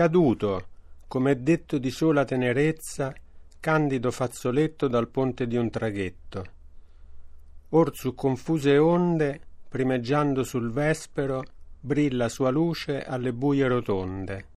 caduto come detto di sola tenerezza candido fazzoletto dal ponte di un traghetto. Or su confuse onde primeggiando sul vespero brilla sua luce alle buie rotonde.